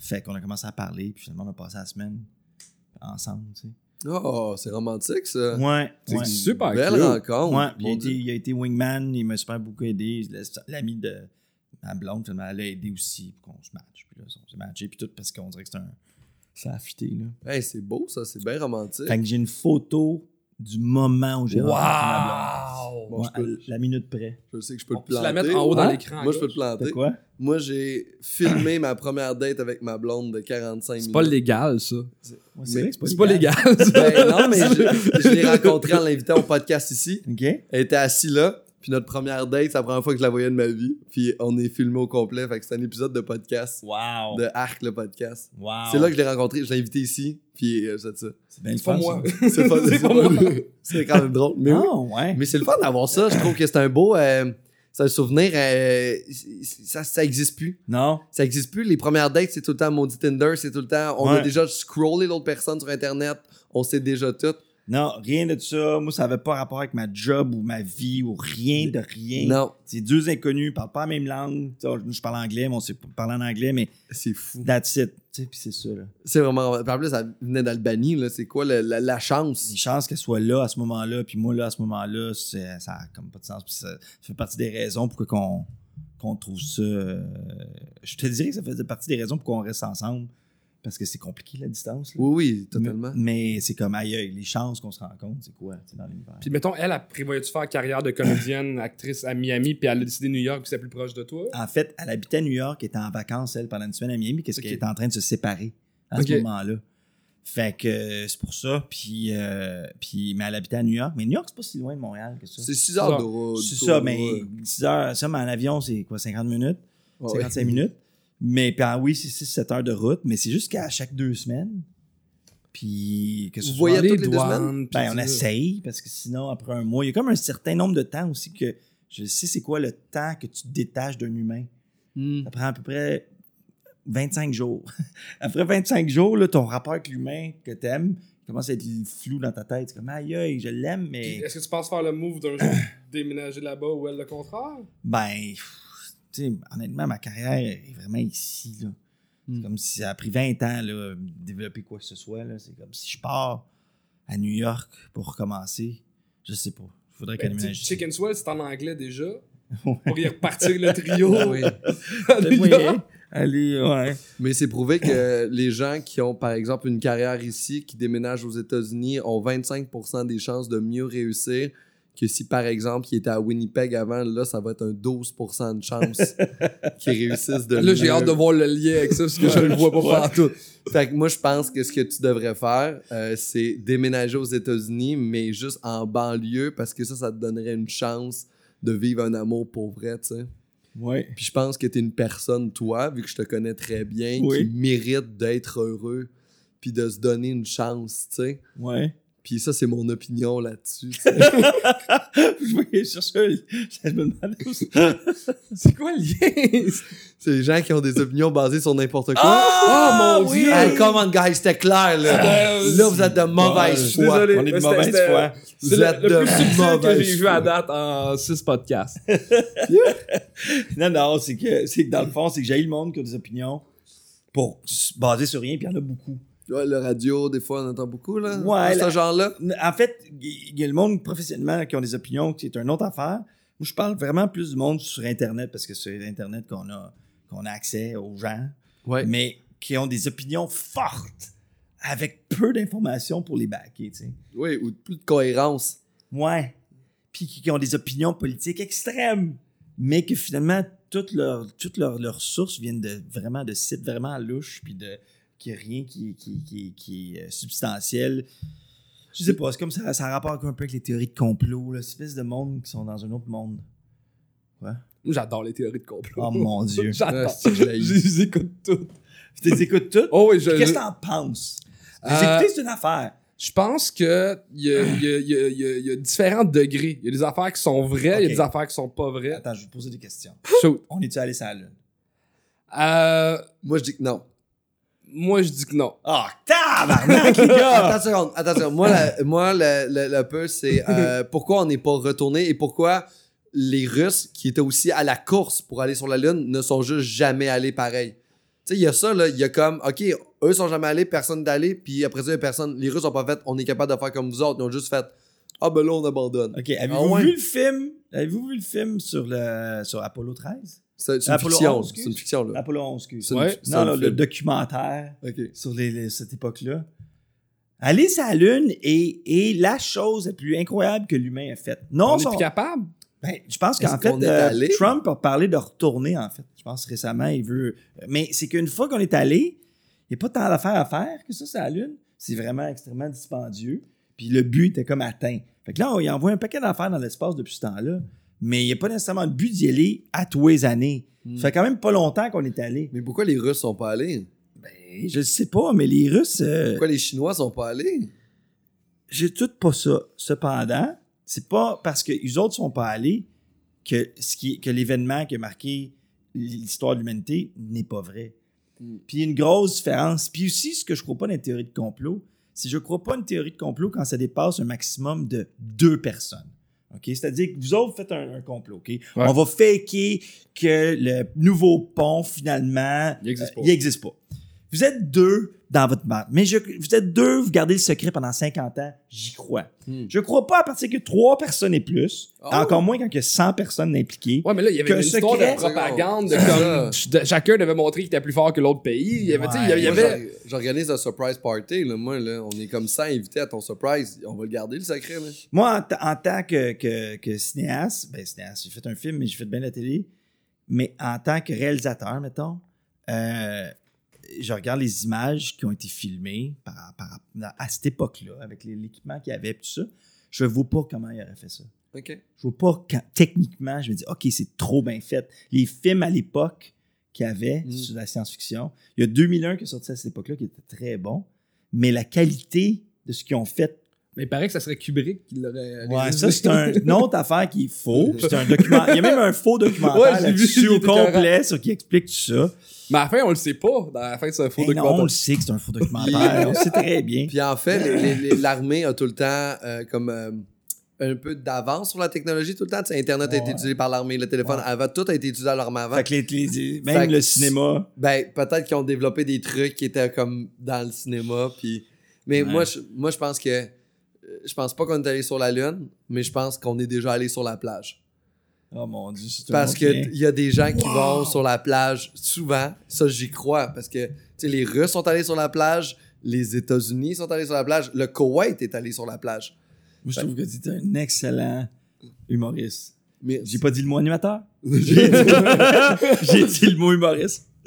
Fait qu'on a commencé à parler. Puis finalement, on a passé la semaine ensemble, tu sais. Oh, c'est romantique, ça. Ouais. C'est ouais. super Belle cool. rencontre. Ouais, il, a été, il a été wingman, il m'a super beaucoup aidé. L'ami de ma blonde, finalement, elle a aidé aussi pour qu'on se matche. Puis là, on s'est matché, puis tout parce qu'on dirait que c'est un. Ça a fité, là. Hey, c'est beau, ça. C'est bien romantique. Fait que j'ai une photo du moment où j'ai rencontré ma Wow! Bon, blonde. je peux- la minute près. Je sais que je peux On te planter. la mettre en haut dans Hein? l'écran. Moi, je peux te planter. Quoi? Moi, j'ai filmé ma première date avec ma blonde de 45 minutes. C'est pas légal, ça. C'est pas légal. ça. Ben non, mais je, je l'ai rencontré en l'invitant au podcast ici. OK? Elle était assise là. Puis notre première date, c'est la première fois que je la voyais de ma vie. Puis on est filmé au complet. Fait que c'est un épisode de podcast. Wow. De Arc, le podcast. Wow. C'est là que je l'ai rencontré. Je l'ai invité ici. Puis euh, c'est ça. C'est bien pas moi. C'est pas, moi. C'est quand même drôle. Mais oui. Ah, ouais. Mais c'est le fun d'avoir ça. Je trouve que c'est un beau. euh, c'est un souvenir. euh, ça, ça existe plus. Non? Ça existe plus. Les premières dates, c'est tout le temps maudit Tinder. C'est tout le temps. On a déjà scrollé l'autre personne sur Internet. On sait déjà tout. Non, rien de ça. Moi, ça n'avait pas rapport avec ma job ou ma vie ou rien de rien. Non, C'est deux inconnus, ils parlent pas la même langue. Tu sais, nous, je parle anglais, mais on sait pas parler en anglais, mais c'est fou. that's it. Puis c'est ça. C'est vraiment. Plus, ça venait d'Albanie. là. C'est quoi le- la, la chance? Les chances qu'elle soit là à ce moment-là, puis moi là à ce moment-là, c'est- ça a comme pas de sens. Puis ça fait partie des raisons pour qu'on qu'on trouve ça. euh, je te dirais que ça faisait partie des raisons pour qu'on reste ensemble. Parce que c'est compliqué la distance. là. Oui, oui, totalement. Mais, mais c'est comme aïe, aïe, les chances qu'on se rencontre, c'est quoi tu sais, dans l'univers? Puis mettons, elle, elle prévoyait-tu faire carrière de comédienne, actrice à Miami, puis elle a décidé New York, puis c'est plus proche de toi? En fait, elle habitait à New York, elle était en vacances, elle, pendant une semaine à Miami, qu'est-ce qu'elle était en train de se séparer à ce moment-là. Fait que euh, c'est pour ça. Puis, euh, puis, mais elle habitait à New York. Mais New York, c'est pas si loin de Montréal que ça. C'est 6 heures de route. C'est ça, mais 6 heures, ça, mais en avion, c'est quoi, 50 minutes? Ouais. 55 minutes. Mais puis, ah oui, c'est 6-7 heures de route, mais c'est juste qu'à chaque deux semaines. Puis que ce Vous voyez Les toutes les deux ben, on essaye, parce que sinon, après un mois, il y a comme un certain nombre de temps aussi que je sais c'est quoi le temps que tu te détaches d'un humain. Hmm. Ça prend à peu près 25 jours. Après 25 jours, là, ton rapport avec l'humain que t'aimes commence à être flou dans ta tête. C'est comme, aïe, aïe, je l'aime, mais Est-ce que tu penses faire le move d'un jour déménager là-bas ou elle le contraire? ben, tu honnêtement, ma carrière est vraiment ici. là. C'est Mm. comme si ça a pris 20 ans là, de développer quoi que ce soit. là. C'est comme si je pars à New York pour recommencer. Je sais pas. Il faudrait qu'elle Ben, ici. Chicken Swell, c'est en anglais déjà. Pour y repartir le trio. Oui. New Oui, York. Allez, ouais. Mais c'est prouvé que les gens qui ont, par exemple, une carrière ici, qui déménagent aux États-Unis, ont 25% des chances de mieux réussir que si, par exemple, ils étaient à Winnipeg avant. Là, ça va être un 12% de chance qu'ils réussissent de Là, j'ai hâte de voir le lien avec ça, parce que je le vois pas partout. Fait que moi, je pense que ce que tu devrais faire, euh, c'est déménager aux États-Unis, mais juste en banlieue, parce que ça, ça te donnerait une chance de vivre un amour pour vrai, tu sais. Ouais. Puis je pense que t'es une personne, toi, vu que je te connais très bien, Oui. qui mérite d'être heureux, puis de se donner une chance, tu sais. Ouais. Puis ça, c'est mon opinion là-dessus. je voyais chercher. Je me demandais où c'est. Quoi le lien? c'est les gens qui ont des opinions basées sur n'importe quoi. Ah, Oh, mon oui! Dieu! Hey, come on, guys, c'était clair, là. Là, vous êtes de mauvaise Je suis foi. désolé. On est de mauvaise foi. Vous le, êtes le de plus que j'ai vu à date en 6 podcasts. Non, non, c'est que, c'est que dans le fond, c'est que j'ai le monde qui a des opinions pour baser sur rien, puis il y en a beaucoup. Ouais, le radio, des fois, on entend beaucoup, là. Ouais, ce genre-là. En fait, il y a le monde professionnellement qui ont des opinions, qui est une autre affaire. Moi, je parle vraiment plus du monde sur Internet, parce que c'est Internet qu'on a, qu'on a accès aux gens, Ouais. mais qui ont des opinions fortes, avec peu d'informations pour les backer, tu sais. Oui, ou plus de cohérence. Ouais. Puis qui, qui ont des opinions politiques extrêmes, mais que finalement, toutes leurs toutes leurs leurs sources viennent de vraiment de sites vraiment louches, puis de qu'il n'y a rien qui, qui, qui, qui est euh, substantiel. Je sais pas, c'est comme ça, ça a rapport un peu avec les théories de complot, là, espèce de monde qui sont dans un autre monde. Moi, J'adore les théories de complot. Oh mon Dieu. J'adore. Ah, je les écoute toutes. Tu les écoutes toutes? Oh oui, je. Qu'est-ce que t'en penses? Les Euh, écouter, c'est une affaire. Je pense que il y a, y, y, y différents degrés. Il y a des affaires qui sont vraies, il y a des affaires qui sont pas vraies. Attends, je vais te poser des questions. Shoot. On est-tu allé sur la Lune? Euh, Moi, je dis que non. Moi, je dis que non. Oh, tabarnak, les gars! Attends une seconde, attends une seconde. Moi, la- moi le, le, le peu, c'est euh, pourquoi on n'est pas retourné et pourquoi les Russes, qui étaient aussi à la course pour aller sur la Lune, ne sont juste jamais allés pareil? Tu sais, il y a ça, là. Il y a comme, OK, eux sont jamais allés, personne d'aller, puis après ça, il y a personne. Les Russes ont pas fait, on est capable de faire comme vous autres. Ils ont juste fait, ah ben là, on abandonne. OK, avez-vous Ah ouais? vu le film? Avez-vous vu le film sur, le, sur Apollo 13? C'est une Apollo fiction. 11, C'est une fiction, là. Apollo 11, excuse. C'est une- Ouais. c'est Non, non, le documentaire sur les, les- cette époque-là. Aller sur la Lune est, est la chose la plus incroyable que l'humain a faite. Non, on est plus capable? ben, je pense qu'en fait, euh? Trump a parlé de retourner, en fait. Je pense récemment, il veut. Mais c'est qu'une fois qu'on est allé, il n'y a pas tant d'affaires à faire que ça, c'est la Lune. C'est vraiment extrêmement dispendieux. Puis le but était comme atteint. Fait que là, on- il envoie un paquet d'affaires dans l'espace depuis ce temps-là. Mais il n'y a pas nécessairement le but d'y aller à tous les années. Hmm. Ça fait quand même pas longtemps qu'on est allé. Mais pourquoi les Russes sont pas allés? Ben, je sais pas, mais les Russes. euh, Pourquoi les Chinois sont pas allés? j'ai tout pas ça. Cependant, c'est pas parce que les autres sont pas allés que ce qui que l'événement qui a marqué l'histoire de l'humanité n'est pas vrai. Mm. Puis il y a une grosse différence. Puis aussi, ce que je crois pas dans les théories de complot, c'est que je crois pas une théorie de complot quand ça dépasse un maximum de deux personnes. OK? C'est-à-dire que vous autres faites un, un complot, OK? On va faker que le nouveau pont, finalement, Il existe pas. euh, pas. Vous êtes deux dans votre bande. Mais je- vous êtes deux, vous gardez le secret pendant 50 ans, j'y crois. Hmm. Je crois pas à partir que trois personnes et plus, Oh. encore moins quand il y a 100 personnes impliquées. Ouais, mais là, il y avait une histoire secret- de propagande de comme de- chacun devait montrer qu'il était plus fort que l'autre pays. Il y avait, il y J'organise un surprise party, là. Moi, là, on est comme ça invité à ton surprise. On va le garder, le secret, là. Moi, en, ta- en tant que, que, que cinéaste, ben cinéaste, j'ai fait un film, mais j'ai fait bien la télé, mais en tant que réalisateur, mettons, euh, je regarde les images qui ont été filmées par, par- à cette époque-là, avec l'équipement qu'il y avait, tout ça. Je ne vois pas comment il aurait fait ça. OK. Je vois pas quand, techniquement, je me dis, OK, c'est trop bien fait. Les films à l'époque qu'il y avait Mm. sur la science-fiction, il y a 2001 qui est sorti à cette époque-là qui était très bon, mais la qualité de ce qu'ils ont fait Mais il paraît que ça serait Kubrick qui l'aurait. Ouais, réalisé. ça, c'est un- une autre affaire qui est faux. C'est un document. Il y a même un faux documentaire Ouais, j'ai là-dessus vu, au complet sur qui explique tout ça. Mais à la fin, on le sait pas. Dans la fin, c'est un faux Eh non, on documentaire. le sait que c'est un faux documentaire. on le sait très bien. Puis en fait, l'armée a tout le temps euh, comme euh, un peu d'avance sur la technologie tout le temps. Tu sais, Internet a été utilisé par l'armée, le téléphone Ouais. avant, tout a été utilisé à l'armée avant. Fait que les, les- même Fait que le cinéma. Ben, peut-être qu'ils ont développé des trucs qui étaient comme dans le cinéma. Puis... Mais Ouais. moi, je, moi, je pense que. Je pense pas qu'on est allé sur la Lune, mais je pense qu'on est déjà allé sur la plage. Oh mon dieu, c'est Parce qu'il y a des gens qui Wow! vont sur la plage souvent. Ça, j'y crois. Parce que tu sais, les Russes sont allés sur la plage, les États-Unis sont allés sur la plage, le Koweït est allé sur la plage. Moi, je trouve que tu es un excellent humoriste. Mais J'ai pas dit le mot animateur. J'ai dit- le mot humoriste.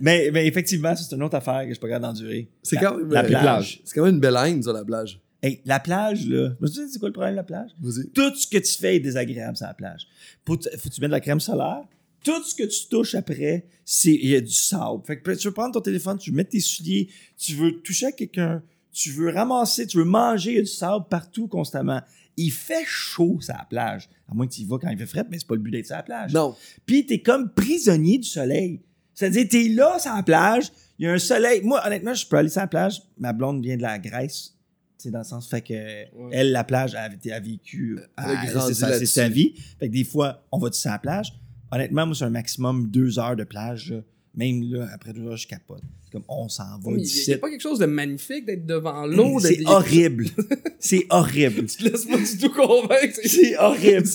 mais, mais effectivement, c'est une autre affaire que je suis pas capable d'endurer. C'est quand même la plage. C'est quand même une belle haine, ça, la plage. Hey, la plage, là. Tu sais, c'est quoi le problème de la plage? Tout ce que tu fais est désagréable sur la plage. Faut, faut que tu mettes de la crème solaire. Tout ce que tu touches après, c'est il y a du sable. Fait que tu veux prendre ton téléphone, tu veux mettre tes souliers, tu veux toucher à quelqu'un, tu veux ramasser, tu veux manger, il y a du sable partout constamment. Il fait chaud sur la plage. À moins que tu y vas quand il fait frais, mais c'est pas le but d'être sur la plage. Non. Puis t'es comme prisonnier du soleil. C'est-à-dire, t'es là sur la plage, il y a un soleil. Moi, honnêtement, je peux aller sur la plage. Ma blonde vient de la Grèce. C'est dans le sens, fait que elle, la plage, elle, a- a vécu. C'est sa- c'est vie. Fait que des fois, on va sur la plage? Honnêtement, moi, c'est un maximum deux heures de plage. Même là, après deux heures, je capote. C'est comme, on s'en va Il d'ici. a pas quelque chose de magnifique d'être devant l'eau. C'est horrible. c'est horrible. Tu te laisses pas du tout convaincre. c'est- C'est horrible.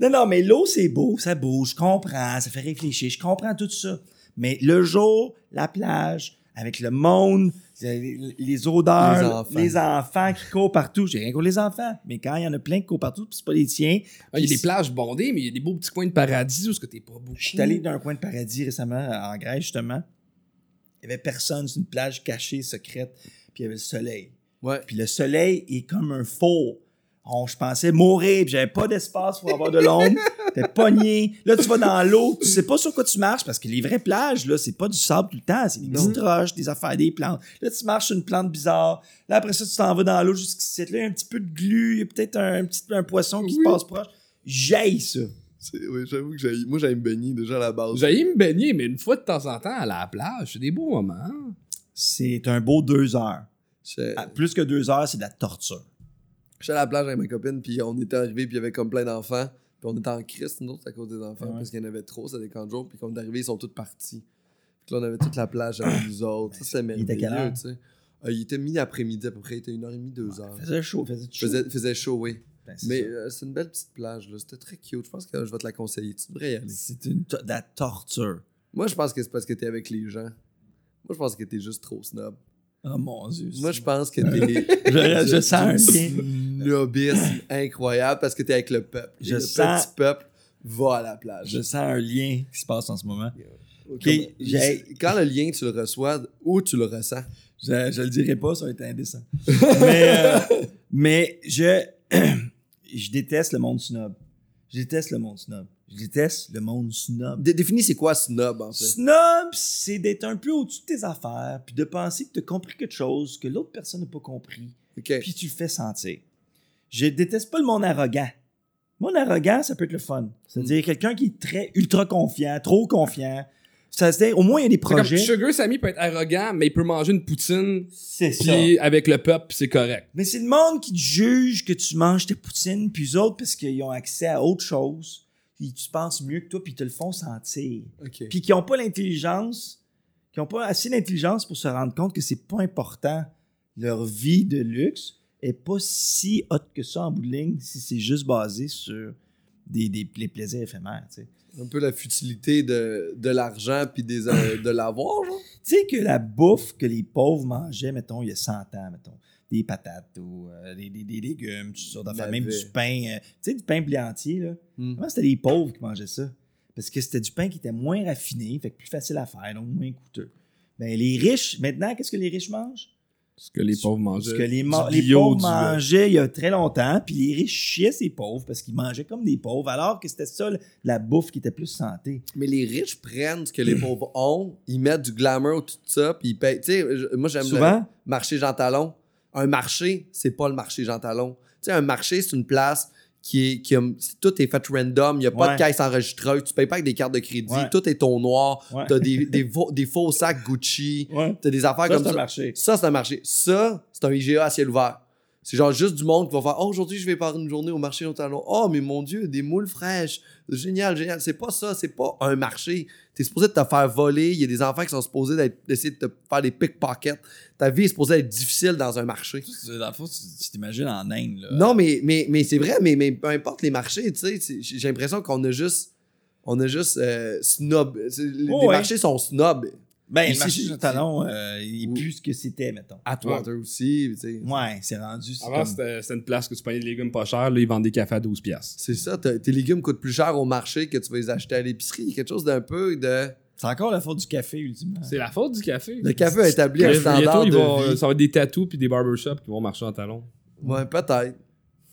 Non, non, mais l'eau, c'est beau, ça bouge, je comprends, ça fait réfléchir, je comprends tout ça. Mais le jour, la plage, avec le monde, les, odeurs, Les enfants. les enfants qui courent partout. J'ai rien contre les enfants, mais quand il y en a plein qui courent partout, puis c'est pas les tiens. Ah, Il y a des plages bondées, mais il y a des beaux petits coins de paradis où est-ce que t'es pas beaucoup. Je suis allé dans un coin de paradis récemment, en Grèce, justement. Il y avait personne, c'est une plage cachée, secrète, puis il y avait le soleil. Ouais. Puis le soleil est comme un four. On, je pensais mourir, puis j'avais pas d'espace pour avoir de l'ombre. T'es pogné. Là, tu vas dans l'eau, tu sais pas sur quoi tu marches parce que les vraies plages, là, c'est pas du sable tout le temps, c'est des Non. petites roches, des affaires, des plantes. Là, tu marches sur une plante bizarre. Là, après ça, tu t'en vas dans l'eau jusqu'ici. Là, il y a un petit peu de glu, il y a peut-être un, petit un poisson qui Oui. se passe proche. J'aille ça. C'est- Oui, j'avoue que j'aille. Moi, j'aime me baigner déjà à la base. J'ai me baigner, mais une fois de temps en temps à la plage, c'est des beaux moments. C'est un beau deux heures. Ah, Plus que deux heures, c'est de la torture. j'étais à la plage avec ma copine, puis on était arrivés, puis il y avait comme plein d'enfants. Puis on était en crise, nous autres, à cause des enfants, Ouais. parce qu'il y en avait trop, ça des camps de jour. Puis quand on est arrivés, ils sont tous partis. Puis là, on avait toute la plage avec nous autres. Ça, c'était merveilleux, tu sais. Euh, il était mi-après-midi à peu près, il était une heure et demie, deux heures. Il faisait chaud, faisait chaud. faisait, faisait chaud, oui. Ben, Mais euh, c'est une belle petite plage, là. C'était très cute. Je pense que je vais te la conseiller. Tu devrais y aller. c'est une to- la torture. Moi, je pense que c'est parce que t'es avec les gens. Moi, je pense que t'es juste trop snob. Oh mon dieu. Moi, je pense que t'es. Je- je sens un snobisme incroyable parce que t'es avec le peuple. Je le sens- petit peuple va à la plage. Je sens un lien qui se passe en ce moment. Comme- Quand le lien, tu le reçois, où tu le ressens? Je, je le dirai pas, ça va être indécent. mais, euh, mais je, je déteste le monde snob. Je déteste le monde snob. Je déteste le monde snob. Dé- définis c'est quoi snob, en fait? Snob, c'est d'être un peu au-dessus de tes affaires, puis de penser que tu as compris quelque chose que l'autre personne n'a pas compris, OK. puis tu le fais sentir. Je déteste pas le monde arrogant. Le monde arrogant, ça peut être le fun. C'est-à-dire quelqu'un qui est très ultra confiant, trop confiant. Ça, c'est- au moins, il y a des C'est comme projets. Sugar Sammy peut être arrogant, mais il peut manger une poutine C'est ça. puis avec le peuple, c'est correct. Mais c'est le monde qui te juge que tu manges tes poutines, puis eux autres, parce qu'ils ont accès à autre chose, puis tu penses mieux que toi, puis ils te le font sentir. Puis qui n'ont pas l'intelligence, qui n'ont pas assez d'intelligence pour se rendre compte que c'est pas important. Leur vie de luxe est pas si haute que ça en bout de ligne si c'est juste basé sur des, des, les plaisirs éphémères. Tu sais. Un peu la futilité de, de l'argent puis des, euh, de l'avoir. Tu sais que la bouffe que les pauvres mangeaient, mettons, il y a 100 ans, mettons, des patates ou euh, des, des- des légumes, d'affaires, La même du pain, euh, tu sais, du pain pliantier, là. Moi, c'était les pauvres qui mangeaient ça. Parce que c'était du pain qui était moins raffiné, fait que plus facile à faire, donc moins coûteux. Ben, les riches, maintenant, qu'est-ce que les riches mangent? Ce que les pauvres mangeaient. Ce que les, ma- pauvres mangeaient il y a très longtemps, puis les riches chiaient ces pauvres parce qu'ils mangeaient comme des pauvres, alors que c'était ça, la bouffe qui était plus santé. Mais les riches prennent ce que les pauvres ont, ils mettent du glamour, tout ça, puis ils payent. Tu sais, moi, j'aime le Souvent, marché Jean Talon. Un marché, c'est pas le marché Jean Talon. Tu sais, un marché, c'est une place qui est. Qui a- tout est fait random, il n'y a pas Ouais. de caisse enregistreuse, tu payes pas avec des cartes de crédit, Ouais. tout est ton noir, Ouais. t'as des, des, faux- des faux sacs Gucci, ouais, t'as des affaires ça, comme c'est un ça. marché. Ça, c'est un marché. Ça, c'est un IGA à ciel ouvert. C'est genre juste du monde qui va faire Oh, aujourd'hui, je vais faire une journée au marché au talon. Oh, mais mon Dieu, des moules fraîches. Génial, génial. C'est pas ça, c'est pas un marché. T'es supposé de te faire voler. Il y a des enfants qui sont supposés d'être- d'essayer de te faire des pickpockets. Ta vie est supposée être difficile dans un marché. Dans le fond, tu t'imagines en Inde, là. Non, mais, mais, mais c'est vrai, mais, mais peu importe les marchés, tu sais, j'ai l'impression qu'on a juste. On a juste euh, snob. Les Oh, les ouais. marchés sont snob. Ben, Ici, le marché de talon, euh, il est Oui. plus ce que c'était, mettons. Atwater aussi, tu sais. Ouais, c'est rendu. c'est Avant, comme- c'était une place que tu payais des légumes pas chers. Là, ils vendent des cafés à 12 piastres. C'est ça, tes légumes coûtent plus cher au marché que tu vas les acheter à l'épicerie. Il y a quelque chose d'un peu de. C'est encore la faute du café, ultimement. C'est la faute du café. Le café a établi un Bientôt, standard ils de vont- vie. ça va être des tatous puis des barbershops qui vont marcher en talons. Ouais, peut-être.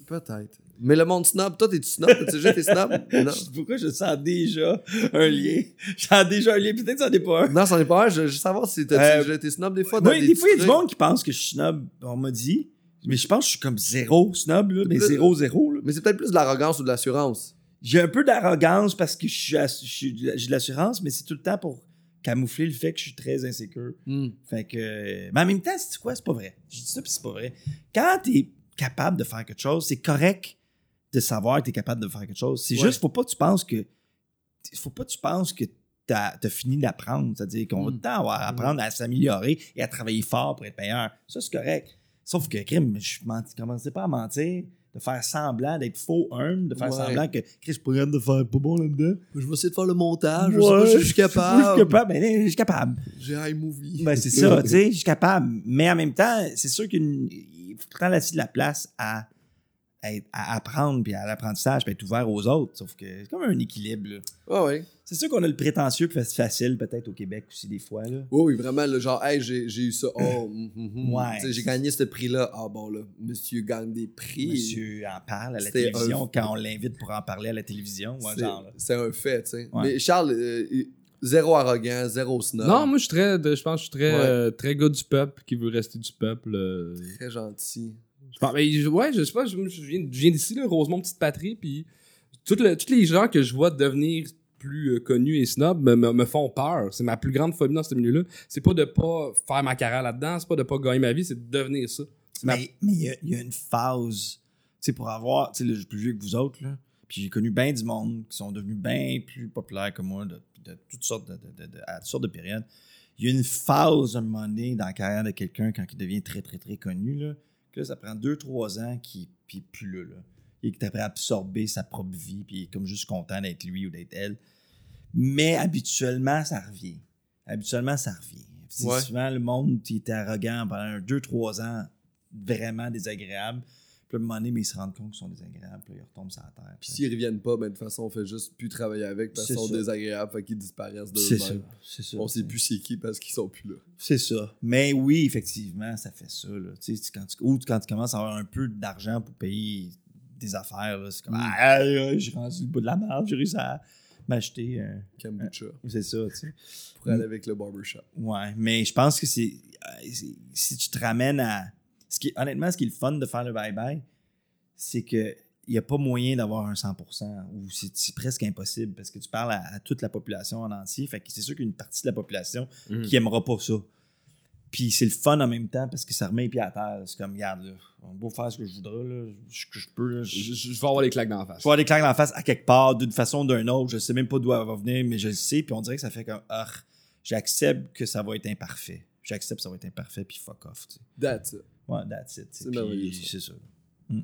Peut-être. Mais le monde snob, toi, t'es-tu snob? T'as déjà été snob? Non. Pourquoi je sens déjà un lien? Je sens déjà un lien, peut-être que ça n'est pas un. Non, c'en est pas un. Je veux savoir si t'as Euh, déjà été snob des fois. dans Moi, des fois, il y a du monde qui pense que je suis snob, on m'a dit. Mais je pense que je suis comme zéro snob, là, mais zéro, zéro. là. Mais c'est peut-être plus de l'arrogance ou de l'assurance. J'ai un peu d'arrogance parce que j'ai de l'assurance, mais c'est tout le temps pour camoufler le fait que je suis très insécure. Hmm. Fait que. Mais en même temps, c'est quoi? C'est pas vrai. Je dis ça, puis c'est pas vrai. Quand t'es capable de faire quelque chose, c'est correct de savoir que t'es capable de faire quelque chose. C'est Ouais. juste, faut pas que tu penses que. Faut pas que tu penses que t'as as fini d'apprendre. C'est-à-dire qu'on va Mm. tout le temps avoir à apprendre à s'améliorer et à travailler fort pour être meilleur. Ça, c'est correct. Sauf que, crime, je menti- commençais pas à mentir, de faire semblant d'être faux humble, de faire Ouais. semblant que Chris pourrait de faire pas bon là-dedans. Je vais essayer de faire le montage. Je sais pas si je suis Je suis capable. capable, ben, je suis capable. J'ai iMovie. Ben, c'est ça, tu sais, je suis capable. Mais en même temps, c'est sûr qu'il il faut temps laisser de la place à, être- à apprendre puis à l'apprentissage, puis être ouvert aux autres. Sauf que c'est comme un équilibre. C'est sûr qu'on a le prétentieux puis c'est facile peut-être au Québec aussi des fois. Là. Oui, oui, vraiment, le genre, hey, j'ai j'ai eu ça. Oh, mm, mm, mm. Ouais. J'ai gagné ce prix-là. Ah bon, là, monsieur gagne des prix. Monsieur en parle à la C'était télévision un- quand on l'invite pour en parler à la télévision. Ouais, C'est- genre, là. C'est un fait, tu sais. Ouais. Mais Charles, euh, zéro arrogant, zéro snob. Non, moi, je suis très, je pense que je suis très, Ouais. euh, très gars du peuple qui veut rester du peuple. euh. Très gentil. Je pense- mais ouais, je sais pas, je, je viens, d'ici, Rosemont, petite patrie, puis tous les gens que je vois devenir plus euh, connus et snob me, me- font peur. C'est ma plus grande phobie dans ce milieu-là. C'est pas de pas faire ma carrière là-dedans, c'est pas de pas gagner ma vie, c'est de devenir ça. Mais il y a- une phase, tu pour avoir, tu sais, je suis plus vieux que vous autres, là. Puis j'ai connu bien du monde qui sont devenus bien plus populaires que moi, de, toutes sortes de- de- à toutes sortes de périodes. Il y a une phase, à un moment donné, dans la carrière de quelqu'un, quand il devient très, très, très connu, là, que là, ça prend deux, trois ans qu'il n'est plus là. Et que tu après absorber sa propre vie, puis il est comme juste content d'être lui ou d'être elle. Mais habituellement, ça revient. Habituellement, ça revient. C'est Ouais. souvent le monde qui était arrogant pendant un, deux, trois ans, vraiment désagréable. Puis à un moment donné, mais ils se rendent compte qu'ils sont désagréables, puis ils retombent sur la terre. Puis s'ils reviennent pas, ben de toute façon, on fait juste plus travailler avec parce qu'ils sont ça. désagréables, fait qu'ils disparaissent d'eux-mêmes. C'est ça. On sait plus c'est qui parce qu'ils sont plus là. C'est ça. Mais oui, effectivement, ça fait ça. Là. Tu sais, quand tu, ou quand tu commences à avoir un peu d'argent pour payer des affaires, c'est comme Mm. Ah, ah, j'ai rendu le bout de la merde, j'ai réussi à m'acheter. un- Kombucha. C'est ça, tu sais. Pour aller avec le barbershop. Ouais, mais je pense que c'est. euh, c'est- Si tu te ramènes à. Ce qui, honnêtement, ce qui est le fun de faire le bye-bye, c'est que il n'y a pas moyen d'avoir un 100% ou c'est presque impossible parce que tu parles à, à toute la population en entier. Fait que c'est sûr qu'il y a une partie de la population Mhm. qui aimera pas ça. Puis c'est le fun en même temps parce que ça remet les pieds à terre. C'est comme, regarde, là, on va beau faire ce que je voudrais, là, ce que je peux. Là, je, Je, je- je vais avoir les claques dans la face. je vais avoir des claques dans la face à quelque part, d'une façon ou d'une autre. Je sais même pas d'où elle va venir, mais je le sais. Puis on dirait que ça fait comme, ah, j'accepte que ça va être imparfait. J'accepte que ça va être imparfait, puis fuck off. tu sais. That's it. Ouais, that's it. C'est merveilleux, ça. C'est ça. Puis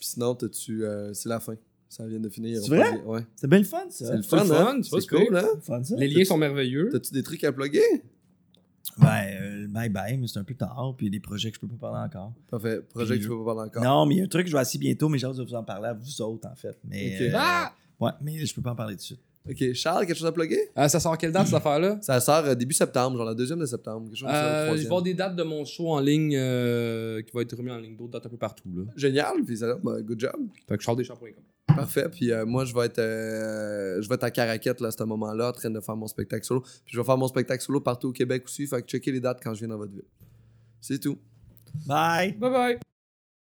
sinon, t'as-tu. euh, c'est la fin. Ça vient de finir. C'est vrai? Ouais. C'est bien le fun, ça. C'est le fun, hein? c'est cool, hein? le fun, ça. Les liens sont merveilleux. T'as-tu des trucs à plugger? Ben, euh, bye bye, mais c'est un peu tard. Puis il y a des projets que je peux pas parler encore. Parfait. Projet que tu peux pas parler encore. Non, mais il y a un truc que je vais assez bientôt, mais j'ai hâte de vous en parler à vous autres, en fait. Mais, Ok. euh, Ah! Ouais, mais je peux pas en parler tout de suite. Ok. Charles, quelque chose à plugger? Euh, ça sort quelle date, cette affaire-là? Ça sort euh, début septembre, genre la deuxième de septembre. Quelque chose comme ça, Euh, je vais troisième. avoir des dates de mon show en ligne euh, qui va être remis en ligne, d'autres dates un peu partout. Là. Génial. Puis ça, ben, good job. Fait que charlesdeschamps.com. Parfait. Puis euh, moi, je vais être euh, je vais être à Caraquette là, à ce moment-là, en train de faire mon spectacle solo. Puis je vais faire mon spectacle solo partout au Québec aussi. Fait que checker les dates quand je viens dans votre ville. C'est tout. Bye! Bye bye!